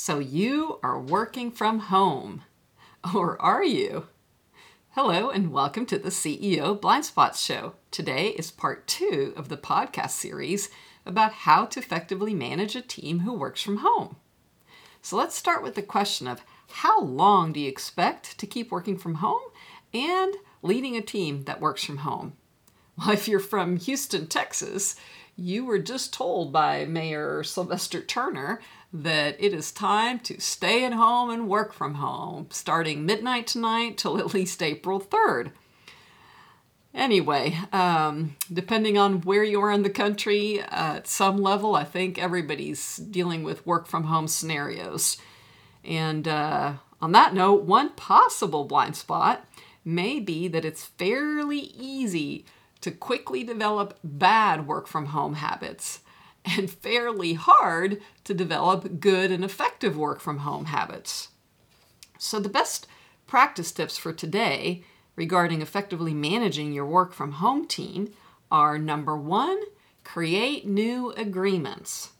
So you are working from home. Or are you? Hello, and welcome to the CEO Blind Spots Show. Today is part two of the podcast series about how to effectively manage a team who works from home. So let's start with the question of how long do you expect to keep working from home and leading a team that works from home? Well, if you're from Houston, Texas, you were just told by Mayor Sylvester Turner that it is time to stay at home and work from home, starting midnight tonight till at least April 3rd. Anyway, um, depending on where you are in the country, uh, at some level, I think everybody's dealing with work from home scenarios. And uh, on that note, one possible blind spot may be that it's fairly easy to quickly develop bad work from home habits and fairly hard to develop good and effective work from home habits. So, the best practice tips for today regarding effectively managing your work from home team are number one, create new agreements.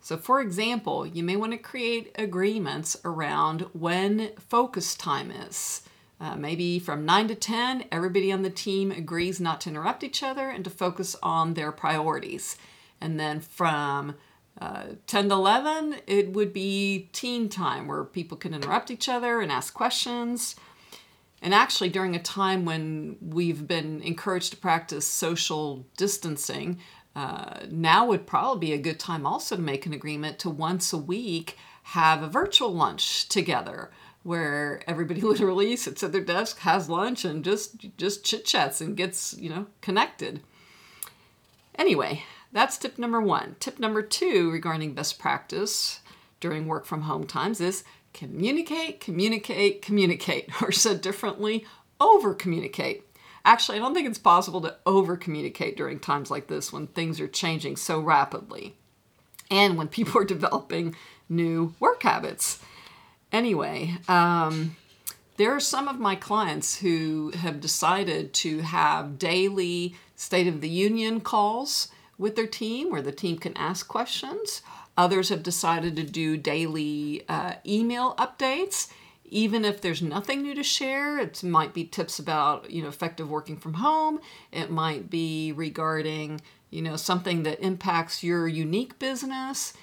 So, for example, you may want to create agreements around when focus time is. Uh, maybe from 9 to 10, everybody on the team agrees not to interrupt each other and to focus on their priorities. And then from uh, 10 to 11, it would be teen time where people can interrupt each other and ask questions. And actually, during a time when we've been encouraged to practice social distancing, uh, now would probably be a good time also to make an agreement to once a week have a virtual lunch together where everybody literally sits at their desk, has lunch, and just just chit chats and gets you know connected. Anyway, that's tip number one. Tip number two regarding best practice during work from home times is communicate, communicate, communicate, or said differently, over communicate. Actually, I don't think it's possible to over communicate during times like this when things are changing so rapidly and when people are developing new work habits. Anyway, um, there are some of my clients who have decided to have daily State of the Union calls with their team where the team can ask questions. Others have decided to do daily uh, email updates. Even if there's nothing new to share, it might be tips about you know effective working from home. It might be regarding you know something that impacts your unique business.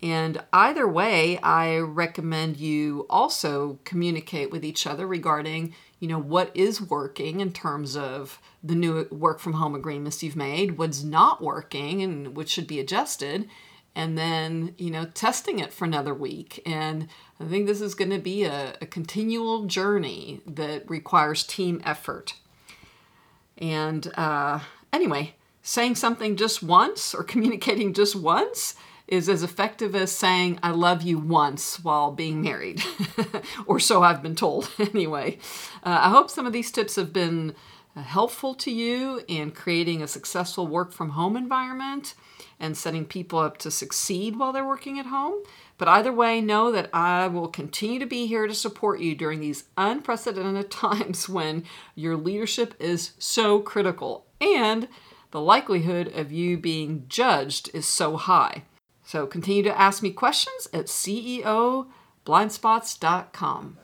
And either way, I recommend you also communicate with each other regarding, you know, what is working in terms of the new work from home agreements you've made, what's not working and what should be adjusted, and then, you know, testing it for another week. And I think this is going to be a, a continual journey that requires team effort. And uh, anyway, saying something just once or communicating just once is as effective as saying I love you once while being married, or so I've been told anyway. Uh, I hope some of these tips have been uh, helpful to you in creating a successful work from home environment and setting people up to succeed while they're working at home. But either way, know that I will continue to be here to support you during these unprecedented times when your leadership is so critical and the likelihood of you being judged is so high. So continue to ask me questions at ceoblindspots.com.